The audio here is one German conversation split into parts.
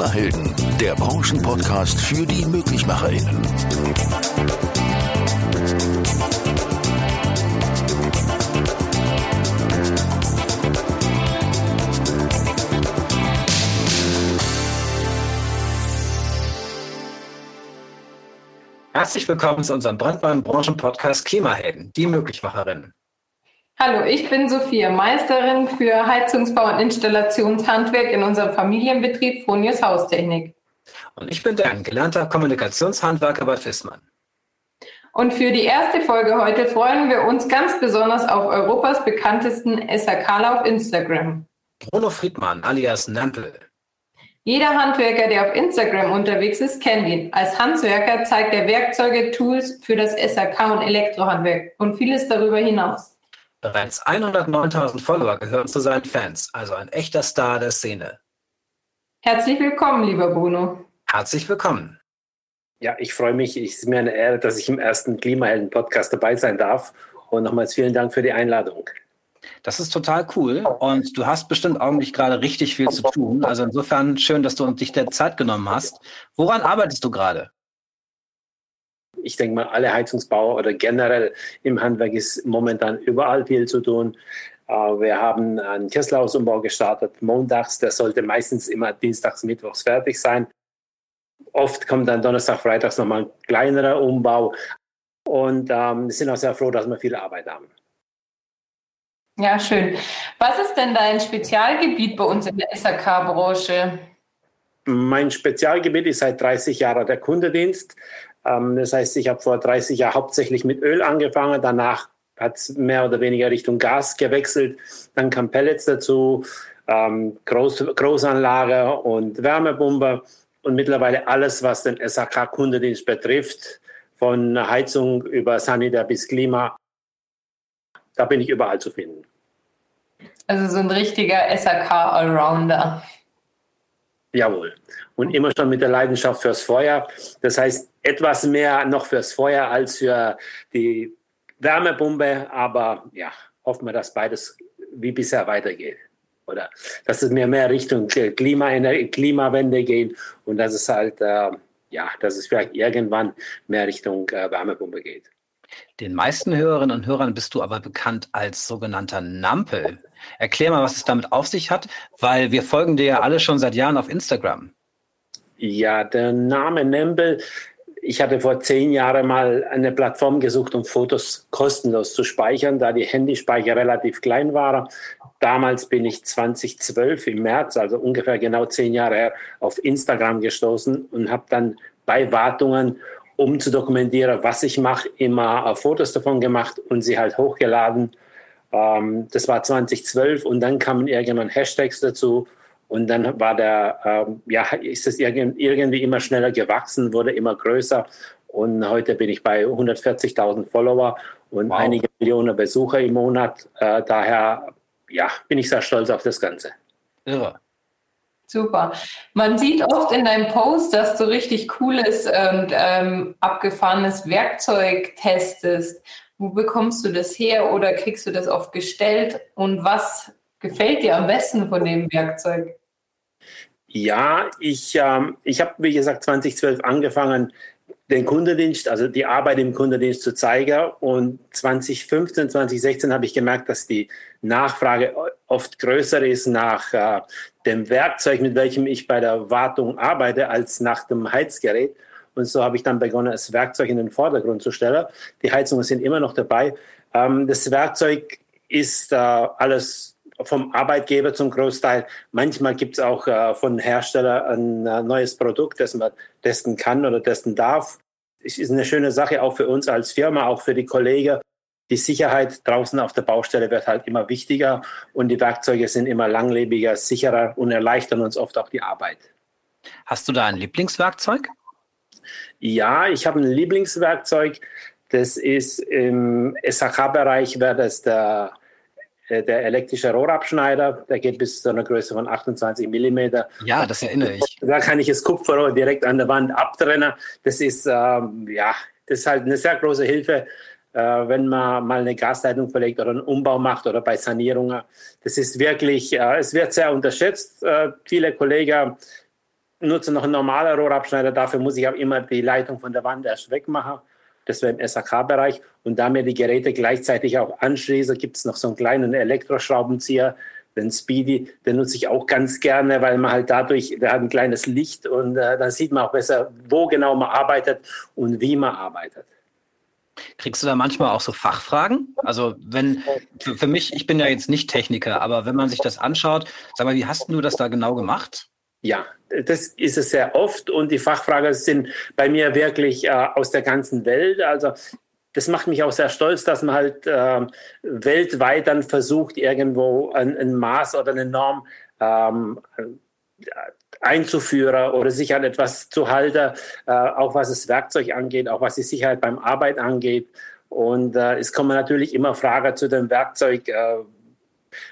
Klimahelden, der Branchenpodcast für die MöglichmacherInnen. Herzlich willkommen zu unserem brandneuen Branchenpodcast Klimahelden, die Möglichmacherinnen. Hallo, ich bin Sophia, Meisterin für Heizungsbau und Installationshandwerk in unserem Familienbetrieb Fronius Haustechnik. Und ich bin Dan, gelernter Kommunikationshandwerker bei Fissmann. Und für die erste Folge heute freuen wir uns ganz besonders auf Europas bekanntesten SAKler auf Instagram. Bruno Friedmann alias Nampel. Jeder Handwerker, der auf Instagram unterwegs ist, kennt ihn. Als Handwerker zeigt er Werkzeuge, Tools für das SAK und Elektrohandwerk und vieles darüber hinaus. Bereits 109.000 Follower gehören zu seinen Fans, also ein echter Star der Szene. Herzlich willkommen, lieber Bruno. Herzlich willkommen. Ja, ich freue mich. Es ist mir eine Ehre, dass ich im ersten Klimahelden-Podcast dabei sein darf. Und nochmals vielen Dank für die Einladung. Das ist total cool und du hast bestimmt augenblicklich gerade richtig viel zu tun. Also insofern schön, dass du dich der Zeit genommen hast. Woran arbeitest du gerade? Ich denke mal, alle Heizungsbauer oder generell im Handwerk ist momentan überall viel zu tun. Äh, wir haben einen Kesselhausumbau gestartet, montags, der sollte meistens immer dienstags, mittwochs fertig sein. Oft kommt dann Donnerstag, Freitags nochmal ein kleinerer Umbau. Und ähm, wir sind auch sehr froh, dass wir viel Arbeit haben. Ja, schön. Was ist denn dein Spezialgebiet bei uns in der SAK-Branche? Mein Spezialgebiet ist seit 30 Jahren der Kundendienst. Ähm, das heißt, ich habe vor 30 Jahren hauptsächlich mit Öl angefangen, danach hat es mehr oder weniger Richtung Gas gewechselt, dann kam Pellets dazu, ähm, Groß, Großanlage und Wärmepumpe und mittlerweile alles, was den SAK-Kundendienst betrifft, von Heizung über Sanitär bis Klima, da bin ich überall zu finden. Also so ein richtiger SAK-Allrounder. Jawohl. Und immer schon mit der Leidenschaft fürs Feuer. Das heißt, etwas mehr noch fürs Feuer als für die Wärmepumpe. Aber ja, hoffen wir, dass beides wie bisher weitergeht. Oder dass es mehr, mehr Richtung Klima, Klimawende geht und dass es halt, äh, ja, dass es vielleicht irgendwann mehr Richtung äh, Wärmepumpe geht. Den meisten Hörerinnen und Hörern bist du aber bekannt als sogenannter Nampel. Erklär mal, was es damit auf sich hat, weil wir folgen dir ja alle schon seit Jahren auf Instagram. Ja, der Name Nembel. Ich hatte vor zehn Jahren mal eine Plattform gesucht, um Fotos kostenlos zu speichern, da die Handyspeicher relativ klein waren. Damals bin ich 2012 im März, also ungefähr genau zehn Jahre her, auf Instagram gestoßen und habe dann bei Wartungen, um zu dokumentieren, was ich mache, immer Fotos davon gemacht und sie halt hochgeladen ähm, das war 2012 und dann kamen irgendwann Hashtags dazu und dann war der, ähm, ja, ist es irgendwie immer schneller gewachsen, wurde immer größer und heute bin ich bei 140.000 Follower und wow. einige Millionen Besucher im Monat. Äh, daher, ja, bin ich sehr stolz auf das Ganze. Irre. Super. Man sieht oft in deinem Post, dass du richtig cooles und ähm, abgefahrenes Werkzeug testest. Wo bekommst du das her oder kriegst du das oft gestellt? Und was gefällt dir am besten von dem Werkzeug? Ja, ich, ähm, ich habe, wie gesagt, 2012 angefangen, den Kundendienst, also die Arbeit im Kundendienst zu zeigen. Und 2015, 2016 habe ich gemerkt, dass die Nachfrage oft größer ist nach äh, dem Werkzeug, mit welchem ich bei der Wartung arbeite, als nach dem Heizgerät. Und so habe ich dann begonnen, das Werkzeug in den Vordergrund zu stellen. Die Heizungen sind immer noch dabei. Ähm, das Werkzeug ist äh, alles vom Arbeitgeber zum Großteil. Manchmal gibt es auch äh, von Hersteller ein äh, neues Produkt, das man testen kann oder testen darf. Es ist eine schöne Sache auch für uns als Firma, auch für die Kollegen. Die Sicherheit draußen auf der Baustelle wird halt immer wichtiger und die Werkzeuge sind immer langlebiger, sicherer und erleichtern uns oft auch die Arbeit. Hast du da ein Lieblingswerkzeug? Ja, ich habe ein Lieblingswerkzeug. Das ist im SHK-Bereich, wäre das der, der elektrische Rohrabschneider. Der geht bis zu einer Größe von 28 Millimeter. Ja, das erinnere ich. Da kann ich das Kupferrohr direkt an der Wand abtrennen. Das ist, ähm, ja, das ist halt eine sehr große Hilfe, äh, wenn man mal eine Gasleitung verlegt oder einen Umbau macht oder bei Sanierungen. Das ist wirklich, äh, es wird sehr unterschätzt. Äh, viele Kollegen nutze noch einen normalen Rohrabschneider. Dafür muss ich auch immer die Leitung von der Wand erst wegmachen. Das wäre im SAK-Bereich. Und da mir die Geräte gleichzeitig auch anschließe, gibt es noch so einen kleinen Elektroschraubenzieher, den Speedy, den nutze ich auch ganz gerne, weil man halt dadurch, der hat ein kleines Licht und äh, dann sieht man auch besser, wo genau man arbeitet und wie man arbeitet. Kriegst du da manchmal auch so Fachfragen? Also wenn, für, mich, ich bin ja jetzt nicht Techniker, aber wenn man sich das anschaut, sag mal, wie hast du das da genau gemacht? Ja, das ist es sehr oft und die Fachfragen sind bei mir wirklich äh, aus der ganzen Welt. Also das macht mich auch sehr stolz, dass man halt äh, weltweit dann versucht, irgendwo ein, ein Maß oder eine Norm ähm, einzuführen oder sich an etwas zu halten, äh, auch was das Werkzeug angeht, auch was die Sicherheit beim Arbeit angeht. Und äh, es kommen natürlich immer Fragen zu dem Werkzeug, äh,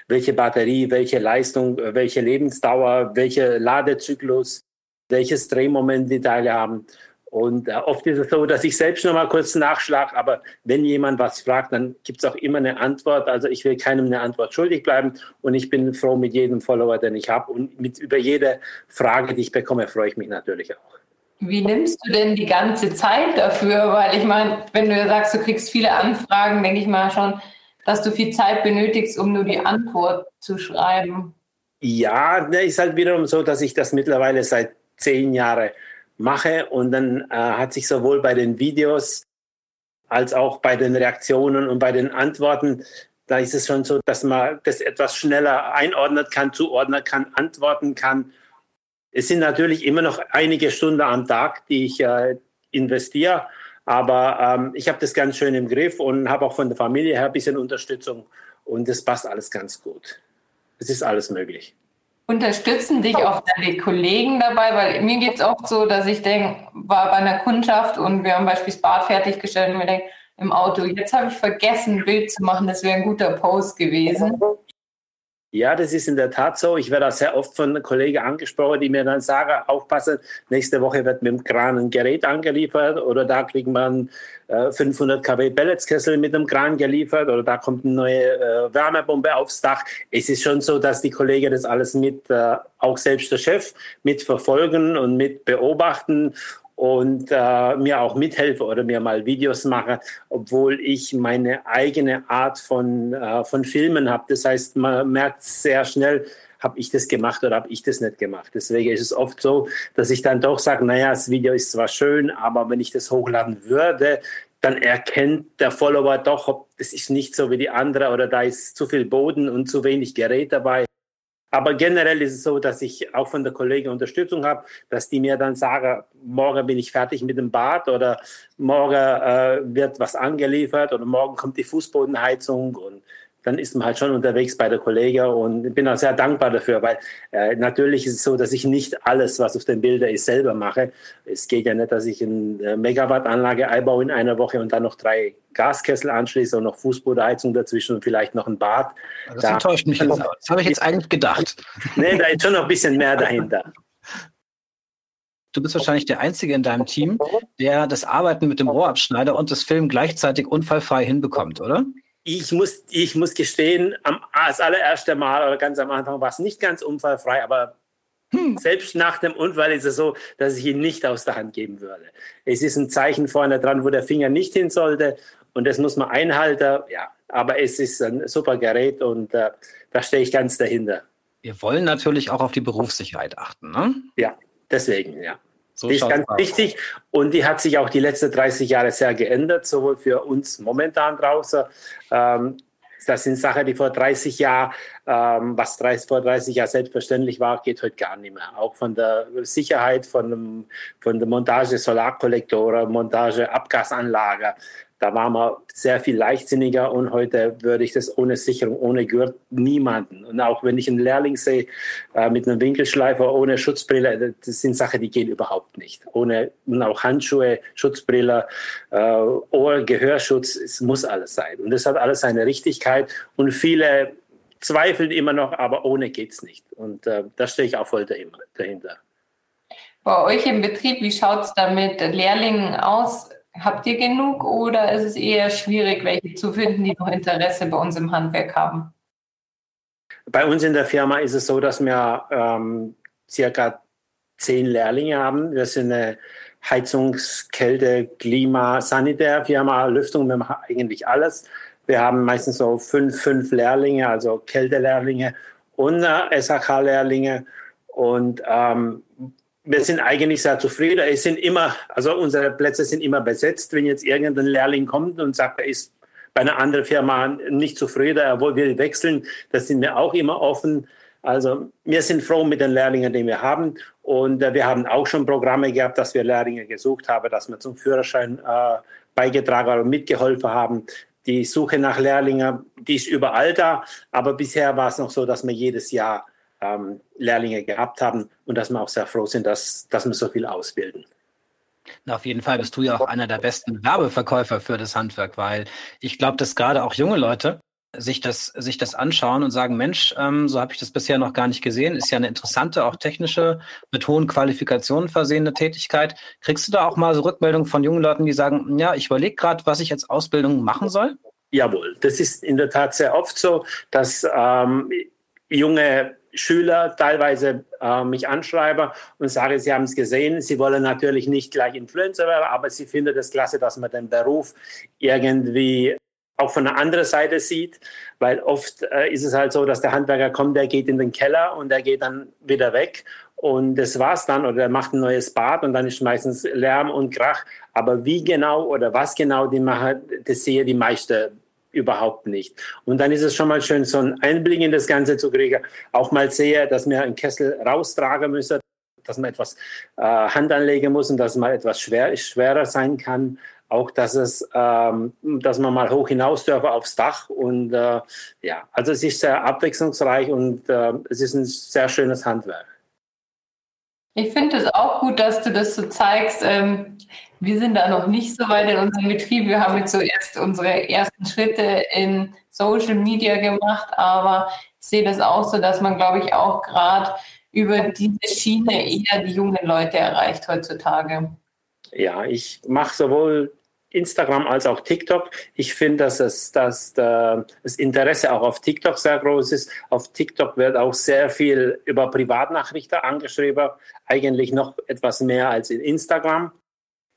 welche Batterie, welche Leistung, welche Lebensdauer, welcher Ladezyklus, welches Drehmoment die Teile haben. Und äh, oft ist es so, dass ich selbst noch mal kurz nachschlage, aber wenn jemand was fragt, dann gibt es auch immer eine Antwort. Also ich will keinem eine Antwort schuldig bleiben und ich bin froh mit jedem Follower, den ich habe und mit über jede Frage, die ich bekomme, freue ich mich natürlich auch. Wie nimmst du denn die ganze Zeit dafür? Weil ich meine, wenn du sagst, du kriegst viele Anfragen, denke ich mal schon, dass du viel Zeit benötigst, um nur die Antwort zu schreiben. Ja, ist halt wiederum so, dass ich das mittlerweile seit zehn Jahren mache. Und dann äh, hat sich sowohl bei den Videos als auch bei den Reaktionen und bei den Antworten, da ist es schon so, dass man das etwas schneller einordnen kann, zuordnen kann, antworten kann. Es sind natürlich immer noch einige Stunden am Tag, die ich äh, investiere, aber ähm, ich habe das ganz schön im Griff und habe auch von der Familie her ein bisschen Unterstützung und das passt alles ganz gut. Es ist alles möglich. Unterstützen dich auch deine Kollegen dabei? Weil mir geht es oft so, dass ich denke, war bei einer Kundschaft und wir haben beispielsweise Bad fertiggestellt und wir denken im Auto, jetzt habe ich vergessen, ein Bild zu machen, das wäre ein guter Post gewesen. Ja, das ist in der Tat so. Ich werde auch sehr oft von Kollegen angesprochen, die mir dann sagen, aufpassen, nächste Woche wird mit dem Kran ein Gerät angeliefert oder da kriegt man äh, 500 kW Pelletskessel mit dem Kran geliefert oder da kommt eine neue äh, Wärmebombe aufs Dach. Es ist schon so, dass die Kollegen das alles mit, äh, auch selbst der Chef, mit verfolgen und mit beobachten und äh, mir auch mithelfe oder mir mal Videos mache, obwohl ich meine eigene Art von, äh, von Filmen habe. Das heißt, man merkt sehr schnell, habe ich das gemacht oder habe ich das nicht gemacht. Deswegen ist es oft so, dass ich dann doch sage, naja, das Video ist zwar schön, aber wenn ich das hochladen würde, dann erkennt der Follower doch, ob das ist nicht so wie die andere oder da ist zu viel Boden und zu wenig Gerät dabei. Aber generell ist es so, dass ich auch von der Kollegin Unterstützung habe, dass die mir dann sagen, morgen bin ich fertig mit dem Bad oder morgen äh, wird was angeliefert oder morgen kommt die Fußbodenheizung und dann ist man halt schon unterwegs bei der Kollegin und bin auch sehr dankbar dafür, weil äh, natürlich ist es so, dass ich nicht alles, was auf den Bildern ist, selber mache. Es geht ja nicht, dass ich eine Megawatt-Anlage einbaue in einer Woche und dann noch drei Gaskessel anschließe und noch Fußbodenheizung dazwischen und vielleicht noch ein Bad. Das da, enttäuscht mich jetzt. Das habe ich jetzt eigentlich gedacht. nee, da ist schon noch ein bisschen mehr dahinter. Du bist wahrscheinlich der Einzige in deinem Team, der das Arbeiten mit dem Rohrabschneider und das Filmen gleichzeitig unfallfrei hinbekommt, oder? Ich muss, ich muss gestehen, am, als allererste Mal oder ganz am Anfang war es nicht ganz unfallfrei, aber hm. selbst nach dem Unfall ist es so, dass ich ihn nicht aus der Hand geben würde. Es ist ein Zeichen vorne dran, wo der Finger nicht hin sollte und das muss man einhalten. Ja, aber es ist ein super Gerät und äh, da stehe ich ganz dahinter. Wir wollen natürlich auch auf die Berufssicherheit achten, ne? Ja, deswegen, ja. So die ist ganz aus. wichtig und die hat sich auch die letzten 30 Jahre sehr geändert, sowohl für uns momentan draußen. Ähm, das sind Sachen, die vor 30 Jahren, ähm, was 30, vor 30 Jahren selbstverständlich war, geht heute gar nicht mehr. Auch von der Sicherheit, von, dem, von der Montage Solarkollektoren, Montage Abgasanlage, da waren wir sehr viel leichtsinniger und heute würde ich das ohne Sicherung, ohne Gurt niemanden. Und auch wenn ich einen Lehrling sehe äh, mit einem Winkelschleifer ohne Schutzbrille, das sind Sachen, die gehen überhaupt nicht. Ohne und auch Handschuhe, Schutzbrille, äh, Ohr, Gehörschutz, es muss alles sein. Und das hat alles seine Richtigkeit. Und viele zweifeln immer noch, aber ohne geht's nicht. Und äh, da stehe ich auch voll dahinter. Bei euch im Betrieb, wie schaut es da mit Lehrlingen aus? Habt ihr genug oder ist es eher schwierig, welche zu finden, die noch Interesse bei uns im Handwerk haben? Bei uns in der Firma ist es so, dass wir ähm, circa zehn Lehrlinge haben. Wir sind eine Heizungs-, Kälte-, Klima-, Sanitärfirma, Lüftung, wir machen eigentlich alles. Wir haben meistens so fünf, fünf Lehrlinge, also Kältelehrlinge und SHK-Lehrlinge. Und ähm, wir sind eigentlich sehr zufrieden. Es sind immer, also unsere Plätze sind immer besetzt. Wenn jetzt irgendein Lehrling kommt und sagt, er ist bei einer anderen Firma nicht zufrieden, er will wechseln, das sind wir auch immer offen. Also wir sind froh mit den Lehrlingen, die wir haben. Und äh, wir haben auch schon Programme gehabt, dass wir Lehrlinge gesucht haben, dass wir zum Führerschein äh, beigetragen oder mitgeholfen haben. Die Suche nach Lehrlingen, die ist überall da. Aber bisher war es noch so, dass wir jedes Jahr ähm, Lehrlinge gehabt haben und dass wir auch sehr froh sind, dass, dass wir so viel ausbilden. Na, auf jeden Fall bist du ja auch einer der besten Werbeverkäufer für das Handwerk, weil ich glaube, dass gerade auch junge Leute sich das, sich das anschauen und sagen, Mensch, ähm, so habe ich das bisher noch gar nicht gesehen, ist ja eine interessante, auch technische, mit hohen Qualifikationen versehene Tätigkeit. Kriegst du da auch mal so Rückmeldungen von jungen Leuten, die sagen, ja, ich überlege gerade, was ich als Ausbildung machen soll? Jawohl, das ist in der Tat sehr oft so, dass ähm, junge Schüler teilweise äh, mich anschreiben und sagen, sie haben es gesehen. Sie wollen natürlich nicht gleich Influencer werden, aber sie finden es klasse, dass man den Beruf irgendwie auch von der anderen Seite sieht, weil oft äh, ist es halt so, dass der Handwerker kommt, der geht in den Keller und der geht dann wieder weg und das war's dann oder er macht ein neues Bad und dann ist meistens Lärm und Krach. Aber wie genau oder was genau die machen, das sehe die meisten überhaupt nicht. Und dann ist es schon mal schön, so einen Einblick in das Ganze zu kriegen. Auch mal sehe, dass wir einen Kessel raustragen müssen, dass man etwas äh, Hand anlegen muss und dass man etwas schwer, schwerer sein kann. Auch, dass es, ähm, dass man mal hoch hinaus dürfe aufs Dach und äh, ja, also es ist sehr abwechslungsreich und äh, es ist ein sehr schönes Handwerk. Ich finde es auch gut, dass du das so zeigst. Ähm, wir sind da noch nicht so weit in unserem Betrieb. Wir haben jetzt so unsere ersten Schritte in Social Media gemacht, aber ich sehe das auch so, dass man, glaube ich, auch gerade über diese Schiene eher die jungen Leute erreicht heutzutage. Ja, ich mache sowohl Instagram als auch TikTok. Ich finde, dass, es, dass das Interesse auch auf TikTok sehr groß ist. Auf TikTok wird auch sehr viel über Privatnachrichten angeschrieben, eigentlich noch etwas mehr als in Instagram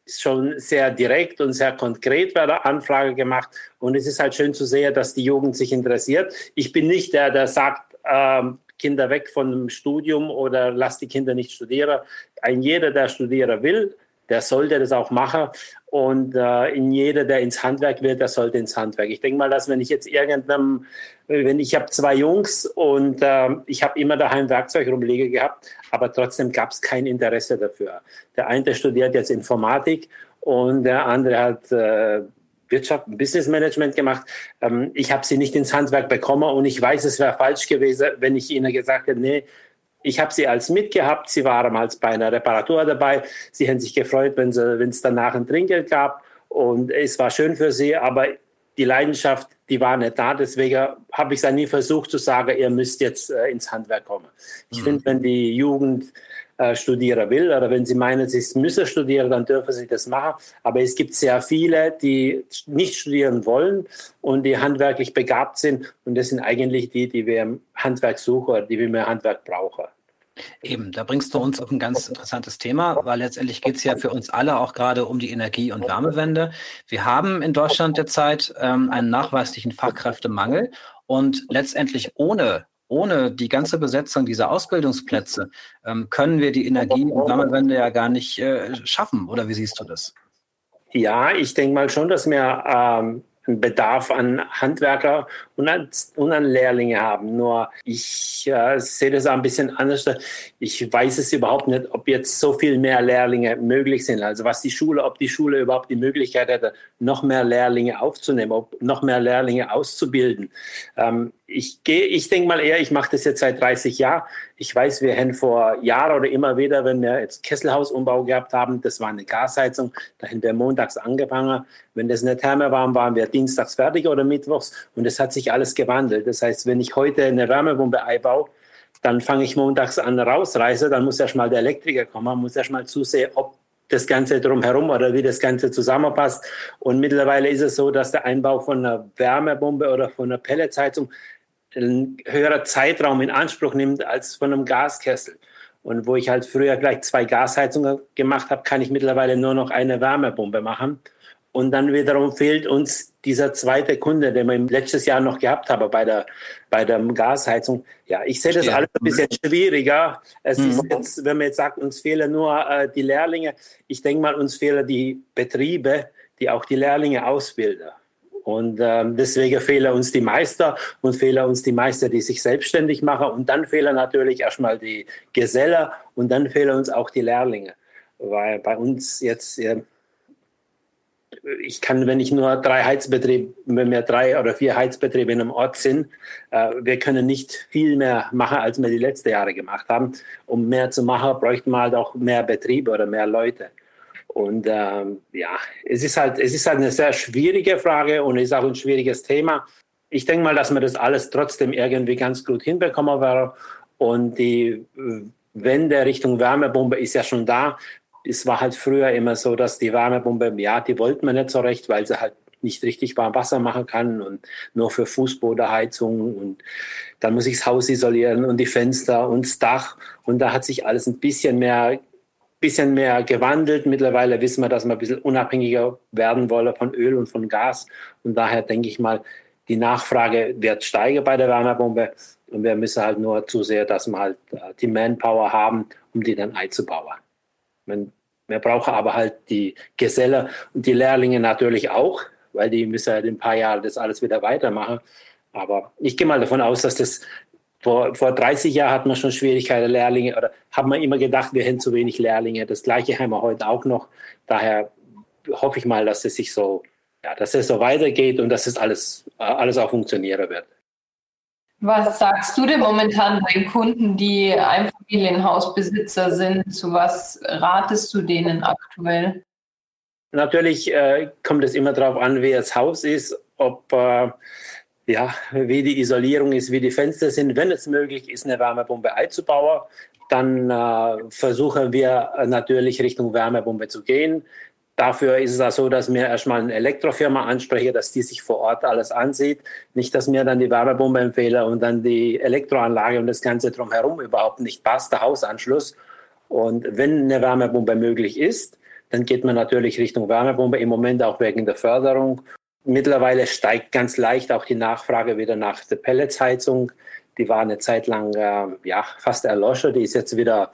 ist schon sehr direkt und sehr konkret bei der Anfrage gemacht. Und es ist halt schön zu sehen, dass die Jugend sich interessiert. Ich bin nicht der, der sagt, ähm, Kinder weg von dem Studium oder lass die Kinder nicht studieren. Ein jeder, der studieren will, der sollte das auch machen. Und äh, in jeder, der ins Handwerk will, der sollte ins Handwerk. Ich denke mal, dass wenn ich jetzt irgendeinem, wenn ich habe zwei Jungs und äh, ich habe immer daheim Werkzeug rumliegen gehabt, aber trotzdem gab es kein Interesse dafür. Der eine studiert jetzt Informatik und der andere hat äh, Wirtschaft, Business Management gemacht. Ähm, ich habe sie nicht ins Handwerk bekommen und ich weiß, es wäre falsch gewesen, wenn ich ihnen gesagt hätte, nee, ich habe sie als mitgehabt. Sie waren mal bei einer Reparatur dabei. Sie haben sich gefreut, wenn es danach ein Trinkgeld gab. Und es war schön für sie, aber die Leidenschaft, die war nicht da. Deswegen habe ich es nie versucht zu sagen, ihr müsst jetzt äh, ins Handwerk kommen. Ich mhm. finde, wenn die Jugend äh, studieren will oder wenn sie meinen, sie müssen studieren, dann dürfen sie das machen. Aber es gibt sehr viele, die nicht studieren wollen und die handwerklich begabt sind. Und das sind eigentlich die, die wir im Handwerk suchen oder die wir im Handwerk brauchen. Eben, da bringst du uns auf ein ganz interessantes Thema, weil letztendlich geht es ja für uns alle auch gerade um die Energie- und Wärmewende. Wir haben in Deutschland derzeit ähm, einen nachweislichen Fachkräftemangel und letztendlich ohne ohne die ganze Besetzung dieser Ausbildungsplätze ähm, können wir die Energie- und Wärmewende ja gar nicht äh, schaffen. Oder wie siehst du das? Ja, ich denke mal schon, dass wir ähm, einen Bedarf an Handwerker und an, und an Lehrlinge haben. Nur ich äh, sehe das ein bisschen anders. Ich weiß es überhaupt nicht, ob jetzt so viel mehr Lehrlinge möglich sind. Also was die Schule, ob die Schule überhaupt die Möglichkeit hätte, noch mehr Lehrlinge aufzunehmen, ob noch mehr Lehrlinge auszubilden. Ähm, ich gehe, ich denke mal eher, ich mache das jetzt seit 30 Jahren. Ich weiß, wir haben vor Jahren oder immer wieder, wenn wir jetzt Kesselhausumbau gehabt haben, das war eine Gasheizung, da haben wir montags angefangen. Wenn das nicht wärmer war, waren wir dienstags fertig oder mittwochs und es hat sich alles gewandelt. Das heißt, wenn ich heute eine Wärmepumpe einbaue, dann fange ich montags an rausreise, dann muss erst mal der Elektriker kommen, muss erst mal zusehen, ob das Ganze drumherum oder wie das Ganze zusammenpasst. Und mittlerweile ist es so, dass der Einbau von einer Wärmepumpe oder von einer Pelletsheizung einen höherer Zeitraum in Anspruch nimmt als von einem Gaskessel. Und wo ich halt früher gleich zwei Gasheizungen gemacht habe, kann ich mittlerweile nur noch eine Wärmepumpe machen. Und dann wiederum fehlt uns dieser zweite Kunde, den wir letztes Jahr noch gehabt haben bei der, bei der Gasheizung. Ja, ich sehe das alles ein bisschen schwieriger. Es mhm. ist jetzt, wenn man jetzt sagt, uns fehlen nur äh, die Lehrlinge. Ich denke mal, uns fehlen die Betriebe, die auch die Lehrlinge ausbilden. Und ähm, deswegen fehlen uns die Meister und fehlen uns die Meister, die sich selbstständig machen. Und dann fehlen natürlich erstmal die Gesellen und dann fehlen uns auch die Lehrlinge. Weil bei uns jetzt, äh, ich kann, wenn ich nur drei Heizbetriebe, wenn wir drei oder vier Heizbetriebe in einem Ort sind, äh, wir können nicht viel mehr machen, als wir die letzten Jahre gemacht haben. Um mehr zu machen, bräuchten wir halt auch mehr Betriebe oder mehr Leute. Und ähm, ja, es ist halt, es ist halt eine sehr schwierige Frage und ist auch ein schwieriges Thema. Ich denke mal, dass wir das alles trotzdem irgendwie ganz gut hinbekommen werden. Und die Wende Richtung Wärmebombe ist ja schon da. Es war halt früher immer so, dass die Wärmebombe, ja, die wollten wir nicht so recht, weil sie halt nicht richtig warm Wasser machen kann und nur für Fußbodenheizung und dann muss ich das Haus isolieren und die Fenster und das Dach und da hat sich alles ein bisschen mehr bisschen mehr gewandelt. Mittlerweile wissen wir, dass wir ein bisschen unabhängiger werden wollen von Öl und von Gas. Und daher denke ich mal, die Nachfrage wird steigen bei der Wärmepumpe. Und wir müssen halt nur zusehen, dass wir halt äh, die Manpower haben, um die dann einzubauen. Wir brauchen aber halt die Geselle und die Lehrlinge natürlich auch, weil die müssen halt in ein paar Jahren das alles wieder weitermachen. Aber ich gehe mal davon aus, dass das vor, vor 30 Jahren hatten wir schon Schwierigkeiten, Lehrlinge, oder haben wir immer gedacht, wir hätten zu wenig Lehrlinge. Das Gleiche haben wir heute auch noch. Daher hoffe ich mal, dass es sich so, ja, dass es so weitergeht und dass es alles, alles auch funktionieren wird. Was sagst du denn momentan den Kunden, die Einfamilienhausbesitzer sind? Zu was ratest du denen aktuell? Natürlich äh, kommt es immer darauf an, wer das Haus ist, ob äh, ja, wie die Isolierung ist, wie die Fenster sind. Wenn es möglich ist, eine Wärmepumpe einzubauen, dann äh, versuchen wir natürlich Richtung Wärmepumpe zu gehen. Dafür ist es auch so, dass wir erstmal eine Elektrofirma ansprechen, dass die sich vor Ort alles ansieht. Nicht, dass mir dann die Wärmepumpe empfehle und dann die Elektroanlage und das Ganze drumherum überhaupt nicht passt, der Hausanschluss. Und wenn eine Wärmepumpe möglich ist, dann geht man natürlich Richtung Wärmepumpe, im Moment auch wegen der Förderung. Mittlerweile steigt ganz leicht auch die Nachfrage wieder nach der Pelletsheizung. Die war eine Zeit lang äh, ja, fast erloschen, die ist jetzt wieder,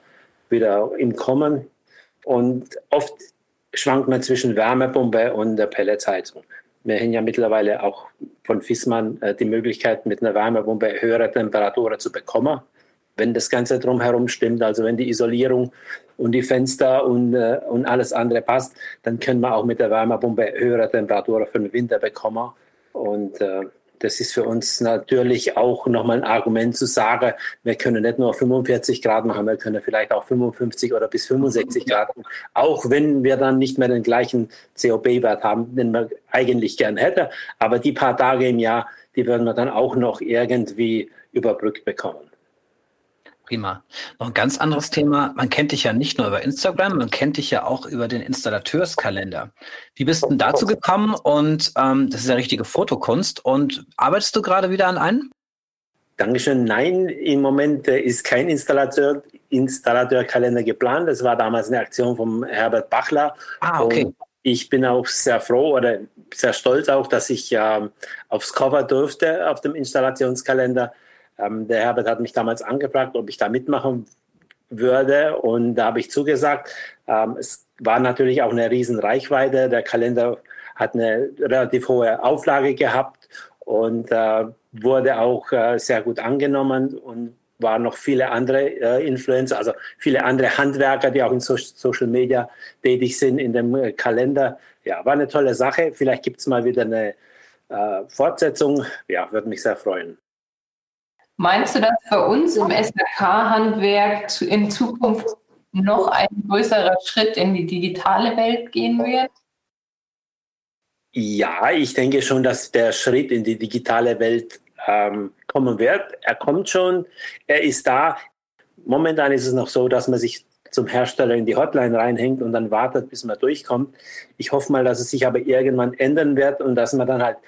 wieder im Kommen. Und oft schwankt man zwischen Wärmepumpe und der Pelletsheizung. Wir haben ja mittlerweile auch von Fissmann äh, die Möglichkeit, mit einer Wärmepumpe höhere Temperaturen zu bekommen wenn das Ganze drumherum stimmt, also wenn die Isolierung und die Fenster und, äh, und alles andere passt, dann können wir auch mit der Wärmepumpe höhere Temperaturen für den Winter bekommen. Und äh, das ist für uns natürlich auch nochmal ein Argument zu sagen, wir können nicht nur 45 Grad machen, wir können vielleicht auch 55 oder bis 65 Grad, auch wenn wir dann nicht mehr den gleichen COB-Wert haben, den wir eigentlich gern hätten. Aber die paar Tage im Jahr, die würden wir dann auch noch irgendwie überbrückt bekommen. Prima. Noch ein ganz anderes Thema. Man kennt dich ja nicht nur über Instagram, man kennt dich ja auch über den Installateurskalender. Wie bist du dazu gekommen? Und ähm, das ist ja richtige Fotokunst. Und arbeitest du gerade wieder an einem? Dankeschön. Nein, im Moment äh, ist kein Installateur, Installateurkalender geplant. Das war damals eine Aktion von Herbert Bachler. Ah, okay. Und ich bin auch sehr froh oder sehr stolz auch, dass ich äh, aufs Cover durfte auf dem Installationskalender. Ähm, der Herbert hat mich damals angefragt, ob ich da mitmachen würde und da habe ich zugesagt. Ähm, es war natürlich auch eine riesen Reichweite. Der Kalender hat eine relativ hohe Auflage gehabt und äh, wurde auch äh, sehr gut angenommen und waren noch viele andere äh, Influencer, also viele andere Handwerker, die auch in so Social Media tätig sind in dem äh, Kalender. Ja, war eine tolle Sache. Vielleicht gibt es mal wieder eine äh, Fortsetzung. Ja, würde mich sehr freuen. Meinst du, dass bei uns im SRK-Handwerk in Zukunft noch ein größerer Schritt in die digitale Welt gehen wird? Ja, ich denke schon, dass der Schritt in die digitale Welt ähm, kommen wird. Er kommt schon, er ist da. Momentan ist es noch so, dass man sich zum Hersteller in die Hotline reinhängt und dann wartet, bis man durchkommt. Ich hoffe mal, dass es sich aber irgendwann ändern wird und dass man dann halt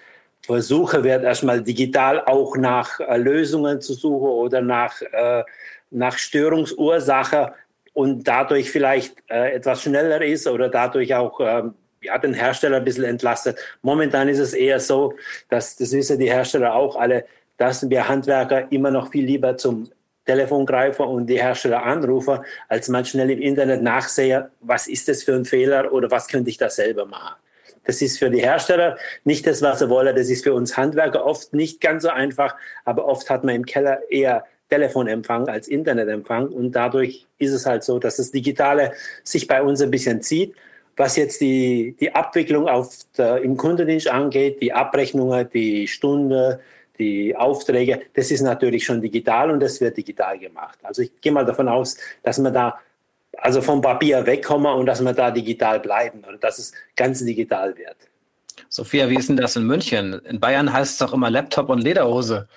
versuche wird, erstmal digital auch nach äh, Lösungen zu suchen oder nach, äh, nach Störungsursache und dadurch vielleicht äh, etwas schneller ist oder dadurch auch ähm, ja, den Hersteller ein bisschen entlastet. Momentan ist es eher so, dass, das wissen die Hersteller auch alle, dass wir Handwerker immer noch viel lieber zum Telefongreifer und die Hersteller anrufen, als man schnell im Internet nachsehe, was ist das für ein Fehler oder was könnte ich da selber machen. Das ist für die Hersteller nicht das, was sie wollen. Das ist für uns Handwerker oft nicht ganz so einfach, aber oft hat man im Keller eher Telefonempfang als Internetempfang und dadurch ist es halt so, dass das Digitale sich bei uns ein bisschen zieht. Was jetzt die, die Abwicklung auf der, im Kundendienst angeht, die Abrechnungen, die Stunde, die Aufträge, das ist natürlich schon digital und das wird digital gemacht. Also ich gehe mal davon aus, dass man da also vom Papier wegkommen und dass wir da digital bleiben oder dass es ganz digital wird. Sophia, wie ist denn das in München? In Bayern heißt es doch immer Laptop und Lederhose.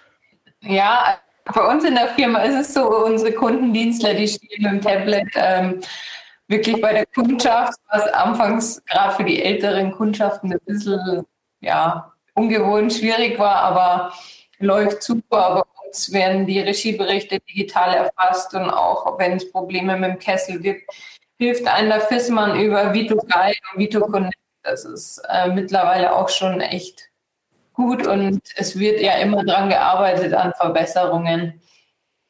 Ja, bei uns in der Firma ist es so, unsere Kundendienstler, die stehen mit dem Tablet ähm, wirklich bei der Kundschaft, was anfangs gerade für die älteren Kundschaften ein bisschen ja, ungewohnt schwierig war, aber läuft super. Aber uns werden die Regieberichte digital erfasst und auch wenn es Probleme mit dem Kessel gibt, hilft einem der Fissmann über Vito Guide und Vito Connect. Das ist äh, mittlerweile auch schon echt gut und es wird ja immer daran gearbeitet an Verbesserungen.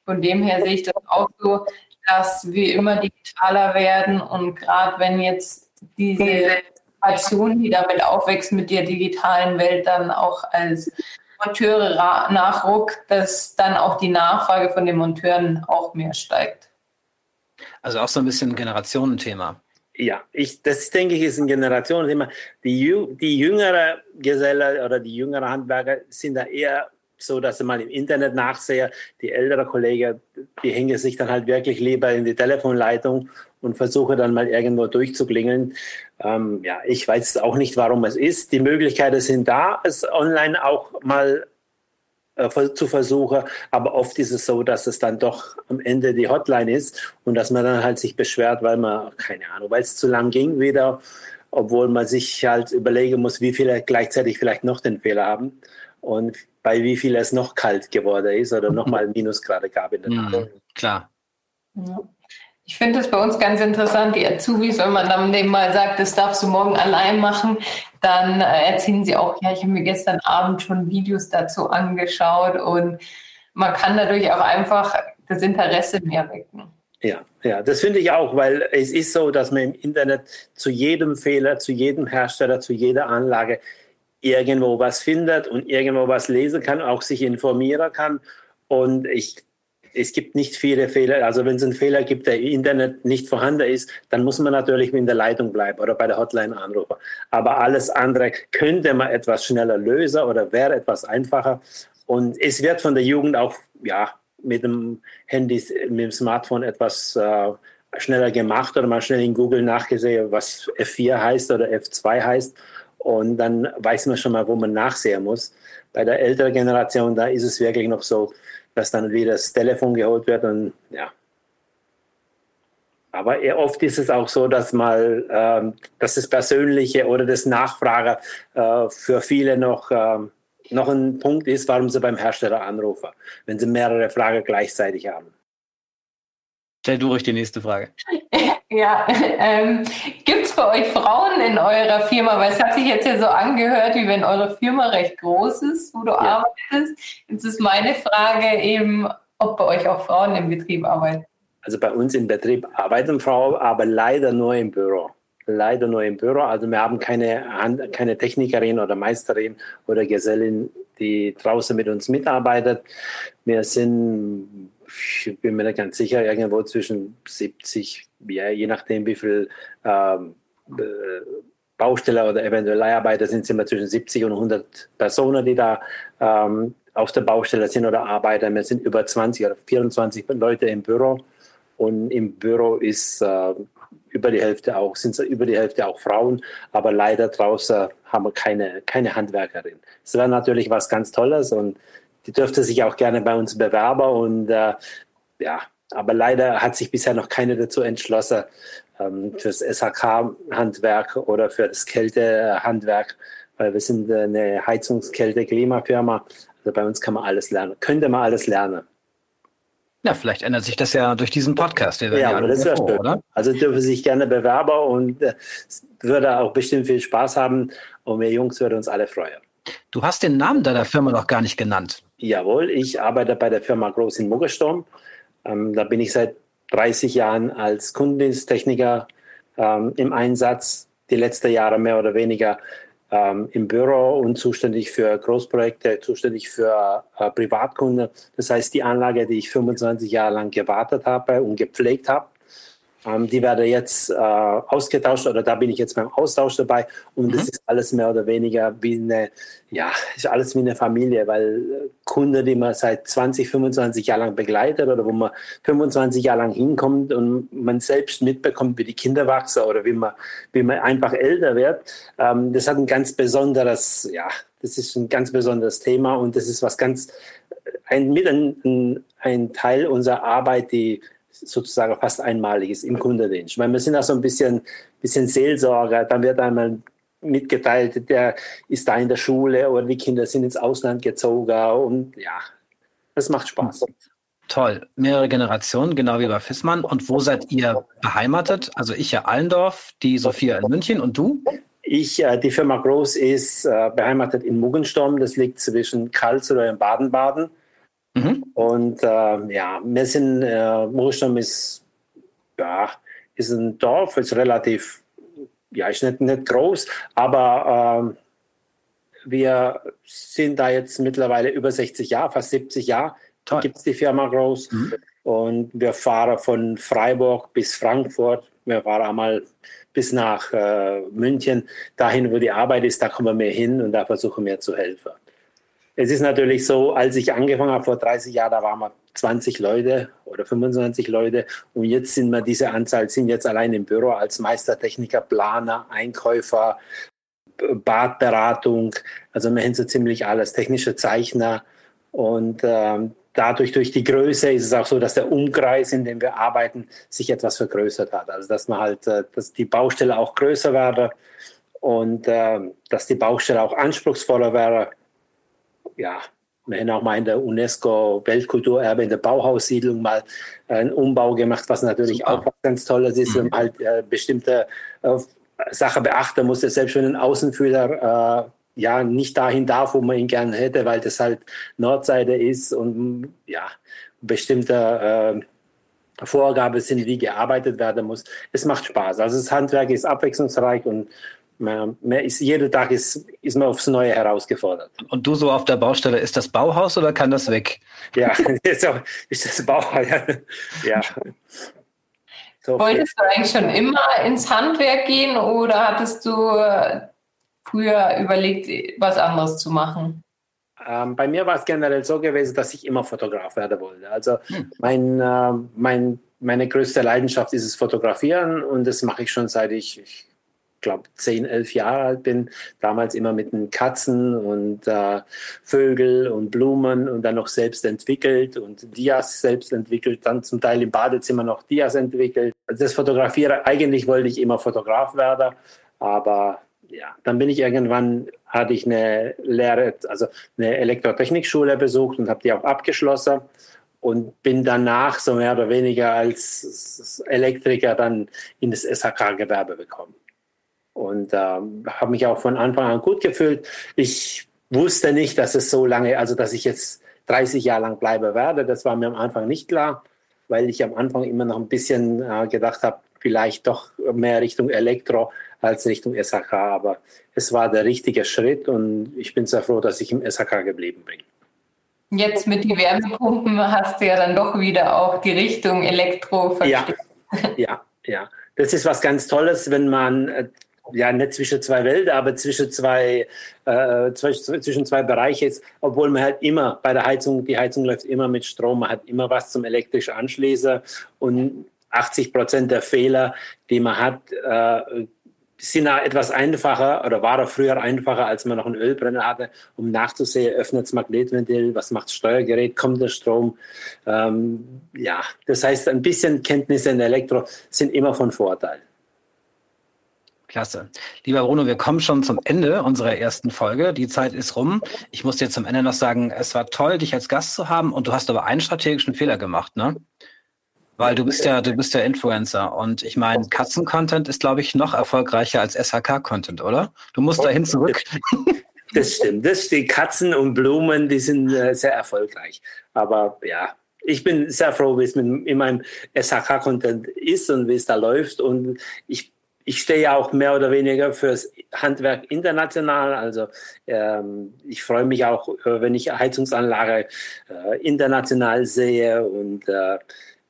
Von dem her sehe ich das auch so, dass wir immer digitaler werden und gerade wenn jetzt diese Generation, die damit aufwächst mit der digitalen Welt, dann auch als Monteure nachruckt, dass dann auch die Nachfrage von den Monteuren auch mehr steigt. Also auch so ein bisschen ein Generationenthema. Ja, ich, das denke ich ist ein Generationenthema. Die, die jüngere Geselle oder die jüngeren Handwerker sind da eher so, dass sie mal im Internet nachsehen. Die ältere Kollegen, die hängen sich dann halt wirklich lieber in die Telefonleitung und versuchen dann mal irgendwo durchzuklingeln. Ähm, ja, ich weiß auch nicht, warum es ist. Die Möglichkeiten sind da, es online auch mal äh, zu versuchen. Aber oft ist es so, dass es dann doch am Ende die Hotline ist und dass man dann halt sich beschwert, weil man, keine Ahnung, weil es zu lang ging wieder, obwohl man sich halt überlegen muss, wie viele gleichzeitig vielleicht noch den Fehler haben und bei wie viel es noch kalt geworden ist oder nochmal Minusgrade gab in der Nacht. Mhm, klar. Ja. Ich finde es bei uns ganz interessant, die Azubis, wenn man dann dem mal sagt, das darfst du morgen allein machen, dann äh, erzählen sie auch, ja, ich habe mir gestern Abend schon Videos dazu angeschaut und man kann dadurch auch einfach das Interesse mehr wecken. Ja, ja, das finde ich auch, weil es ist so, dass man im Internet zu jedem Fehler, zu jedem Hersteller, zu jeder Anlage irgendwo was findet und irgendwo was lesen kann, auch sich informieren kann. Und ich es gibt nicht viele Fehler. Also wenn es einen Fehler gibt, der im Internet nicht vorhanden ist, dann muss man natürlich in der Leitung bleiben oder bei der Hotline anrufen. Aber alles andere könnte man etwas schneller lösen oder wäre etwas einfacher. Und es wird von der Jugend auch ja, mit dem Handy, mit dem Smartphone etwas äh, schneller gemacht oder mal schnell in Google nachgesehen, was F4 heißt oder F2 heißt. Und dann weiß man schon mal, wo man nachsehen muss. Bei der älteren Generation, da ist es wirklich noch so, dass dann wieder das Telefon geholt wird und ja. Aber oft ist es auch so, dass mal ähm, dass das Persönliche oder das Nachfragen äh, für viele noch, äh, noch ein Punkt ist, warum sie beim Hersteller anrufen, wenn sie mehrere Fragen gleichzeitig haben. Stell du ruhig die nächste Frage. Ja, ähm, gibt es bei euch Frauen in eurer Firma? Weil es hat sich jetzt ja so angehört, wie wenn eure Firma recht groß ist, wo du ja. arbeitest. Jetzt ist meine Frage eben, ob bei euch auch Frauen im Betrieb arbeiten. Also bei uns im Betrieb arbeiten Frauen, aber leider nur im Büro. Leider nur im Büro. Also wir haben keine, keine Technikerin oder Meisterin oder Gesellin, die draußen mit uns mitarbeitet. Wir sind ich bin mir nicht ganz sicher, irgendwo zwischen 70, ja, je nachdem wie viel ähm, äh, Bausteller oder eventuell Leiharbeiter sind, sind wir zwischen 70 und 100 Personen, die da ähm, auf der Baustelle sind oder arbeiten. Wir sind über 20 oder 24 Leute im Büro und im Büro ist äh, über die Hälfte auch, sind über die Hälfte auch Frauen, aber leider draußen haben wir keine, keine Handwerkerin. Es wäre natürlich was ganz Tolles und die dürfte sich auch gerne bei uns bewerben und äh, ja, aber leider hat sich bisher noch keine dazu entschlossen, ähm, fürs SHK-Handwerk oder für das Kältehandwerk weil wir sind eine Heizungskälte-Klimafirma. Also bei uns kann man alles lernen, könnte man alles lernen. Ja, vielleicht ändert sich das ja durch diesen Podcast. ja, ja aber das wäre schön. Oder? Also dürfen sich gerne Bewerber und äh, würde auch bestimmt viel Spaß haben und wir Jungs würden uns alle freuen. Du hast den Namen deiner Firma noch gar nicht genannt. Jawohl, ich arbeite bei der Firma Groß in Muggersturm. Ähm, da bin ich seit 30 Jahren als Kundendiensttechniker ähm, im Einsatz, die letzten Jahre mehr oder weniger ähm, im Büro und zuständig für Großprojekte, zuständig für äh, Privatkunden. Das heißt, die Anlage, die ich 25 Jahre lang gewartet habe und gepflegt habe, ähm, die werden jetzt äh, ausgetauscht oder da bin ich jetzt beim Austausch dabei und mhm. das ist alles mehr oder weniger wie eine, ja, ist alles wie eine Familie, weil äh, Kunde, die man seit 20, 25 Jahren lang begleitet oder wo man 25 Jahre lang hinkommt und man selbst mitbekommt, wie die Kinder wachsen oder wie man, wie man einfach älter wird, ähm, das hat ein ganz besonderes, ja, das ist ein ganz besonderes Thema und das ist was ganz, äh, ein, mit ein, ein Teil unserer Arbeit, die sozusagen fast einmalig ist im Kundendienst. Weil wir sind auch so ein bisschen, bisschen Seelsorger. Dann wird einmal mitgeteilt, der ist da in der Schule oder die Kinder sind ins Ausland gezogen und ja, das macht Spaß. Toll. Mehrere Generationen, genau wie bei Fissmann. Und wo seid ihr beheimatet? Also ich ja Allendorf, die Sophia in München und du? Ich, äh, die Firma Groß ist äh, beheimatet in Muggensturm. Das liegt zwischen Karlsruhe und Baden-Baden. Mhm. Und äh, ja, sind, äh, Moostam ist, ja, ist ein Dorf, ist relativ, ja, ist nicht, nicht groß, aber äh, wir sind da jetzt mittlerweile über 60 Jahre, fast 70 Jahre gibt es die Firma Groß. Mhm. Und wir fahren von Freiburg bis Frankfurt. Wir fahren einmal bis nach äh, München, dahin, wo die Arbeit ist, da kommen wir hin und da versuchen wir zu helfen. Es ist natürlich so, als ich angefangen habe vor 30 Jahren, da waren wir 20 Leute oder 25 Leute. Und jetzt sind wir diese Anzahl, sind jetzt allein im Büro als Meistertechniker, Planer, Einkäufer, Badberatung, also wir haben so ziemlich alles, technische Zeichner. Und ähm, dadurch, durch die Größe ist es auch so, dass der Umkreis, in dem wir arbeiten, sich etwas vergrößert hat. Also dass man halt, äh, dass die Baustelle auch größer werde und äh, dass die Baustelle auch anspruchsvoller wäre ja, wir haben auch mal in der UNESCO-Weltkulturerbe in der Bauhaussiedlung mal einen Umbau gemacht, was natürlich Super. auch was ganz Tolles ist, wenn man halt äh, bestimmte äh, Sachen beachten muss, selbst wenn ein Außenführer äh, ja nicht dahin darf, wo man ihn gerne hätte, weil das halt Nordseite ist und ja, bestimmte äh, Vorgaben sind, wie gearbeitet werden muss. Es macht Spaß. Also das Handwerk ist abwechslungsreich und man, man ist, jeden Tag ist, ist man aufs Neue herausgefordert. Und du so auf der Baustelle, ist das Bauhaus oder kann das weg? Ja, ist, auch, ist das Bauhaus. Ja. So Wolltest du eigentlich schon immer ins Handwerk gehen oder hattest du äh, früher überlegt, was anderes zu machen? Ähm, bei mir war es generell so gewesen, dass ich immer Fotograf werden wollte. Also hm. mein, äh, mein, meine größte Leidenschaft ist das Fotografieren und das mache ich schon seit ich, ich glaube, zehn, elf Jahre alt bin, damals immer mit den Katzen und äh, Vögel und Blumen und dann noch selbst entwickelt und Dias selbst entwickelt, dann zum Teil im Badezimmer noch Dias entwickelt. Also das Fotografieren, eigentlich wollte ich immer Fotograf werden, aber ja, dann bin ich irgendwann, hatte ich eine Lehre, also eine Elektrotechnikschule besucht und habe die auch abgeschlossen und bin danach so mehr oder weniger als Elektriker dann in das SHK-Gewerbe gekommen und äh, habe mich auch von Anfang an gut gefühlt. Ich wusste nicht, dass es so lange, also dass ich jetzt 30 Jahre lang bleiben werde. Das war mir am Anfang nicht klar, weil ich am Anfang immer noch ein bisschen äh, gedacht habe, vielleicht doch mehr Richtung Elektro als Richtung SHK. Aber es war der richtige Schritt und ich bin sehr froh, dass ich im SHK geblieben bin. Jetzt mit den Wärmepumpen hast du ja dann doch wieder auch die Richtung Elektro verstanden. Ja, ja, ja. Das ist was ganz Tolles, wenn man äh, ja nicht zwischen zwei Welten, aber zwischen zwei, äh, zwischen zwei Bereichen ist, obwohl man halt immer bei der Heizung, die Heizung läuft immer mit Strom, man hat immer was zum elektrisch anschließen und 80 Prozent der Fehler, die man hat, äh, sind etwas einfacher oder war früher einfacher, als man noch einen Ölbrenner hatte, um nachzusehen, öffnet das Magnetventil, was macht das Steuergerät, kommt der Strom. Ähm, ja, das heißt, ein bisschen Kenntnisse in Elektro sind immer von Vorteil. Klasse. Lieber Bruno, wir kommen schon zum Ende unserer ersten Folge. Die Zeit ist rum. Ich muss dir zum Ende noch sagen, es war toll, dich als Gast zu haben und du hast aber einen strategischen Fehler gemacht, ne? Weil du bist ja, du bist ja Influencer und ich meine, Katzen-Content ist, glaube ich, noch erfolgreicher als SHK-Content, oder? Du musst dahin zurück. Das stimmt. Das, die Katzen und Blumen, die sind äh, sehr erfolgreich. Aber ja, ich bin sehr froh, wie es mit, in meinem SHK-Content ist und wie es da läuft. Und ich ich stehe ja auch mehr oder weniger fürs Handwerk international. Also ähm, ich freue mich auch, äh, wenn ich Heizungsanlage äh, international sehe und äh,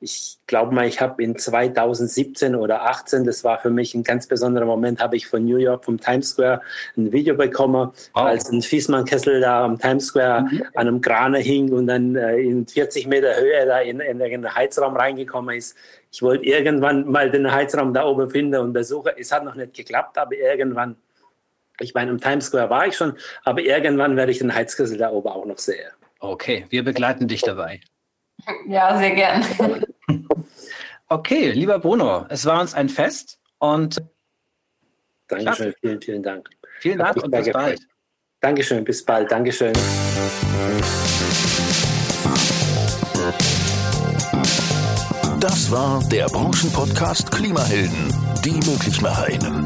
ich glaube mal, ich habe in 2017 oder 18, das war für mich ein ganz besonderer Moment, habe ich von New York vom Times Square ein Video bekommen, oh. als ein Fiesmann-Kessel da am Times Square mhm. an einem Krane hing und dann äh, in 40 Meter Höhe da in, in den Heizraum reingekommen ist. Ich wollte irgendwann mal den Heizraum da oben finden und besuchen. Es hat noch nicht geklappt, aber irgendwann, ich meine, im Times Square war ich schon, aber irgendwann werde ich den Heizkessel da oben auch noch sehen. Okay, wir begleiten dich dabei. Ja, sehr gern. Okay, lieber Bruno, es war uns ein Fest und Dankeschön, vielen, vielen Dank. Vielen Dank und bis bald. Dankeschön, bis bald. Dankeschön. Das war der Branchenpodcast Klimahelden, die Möglichmacherinnen.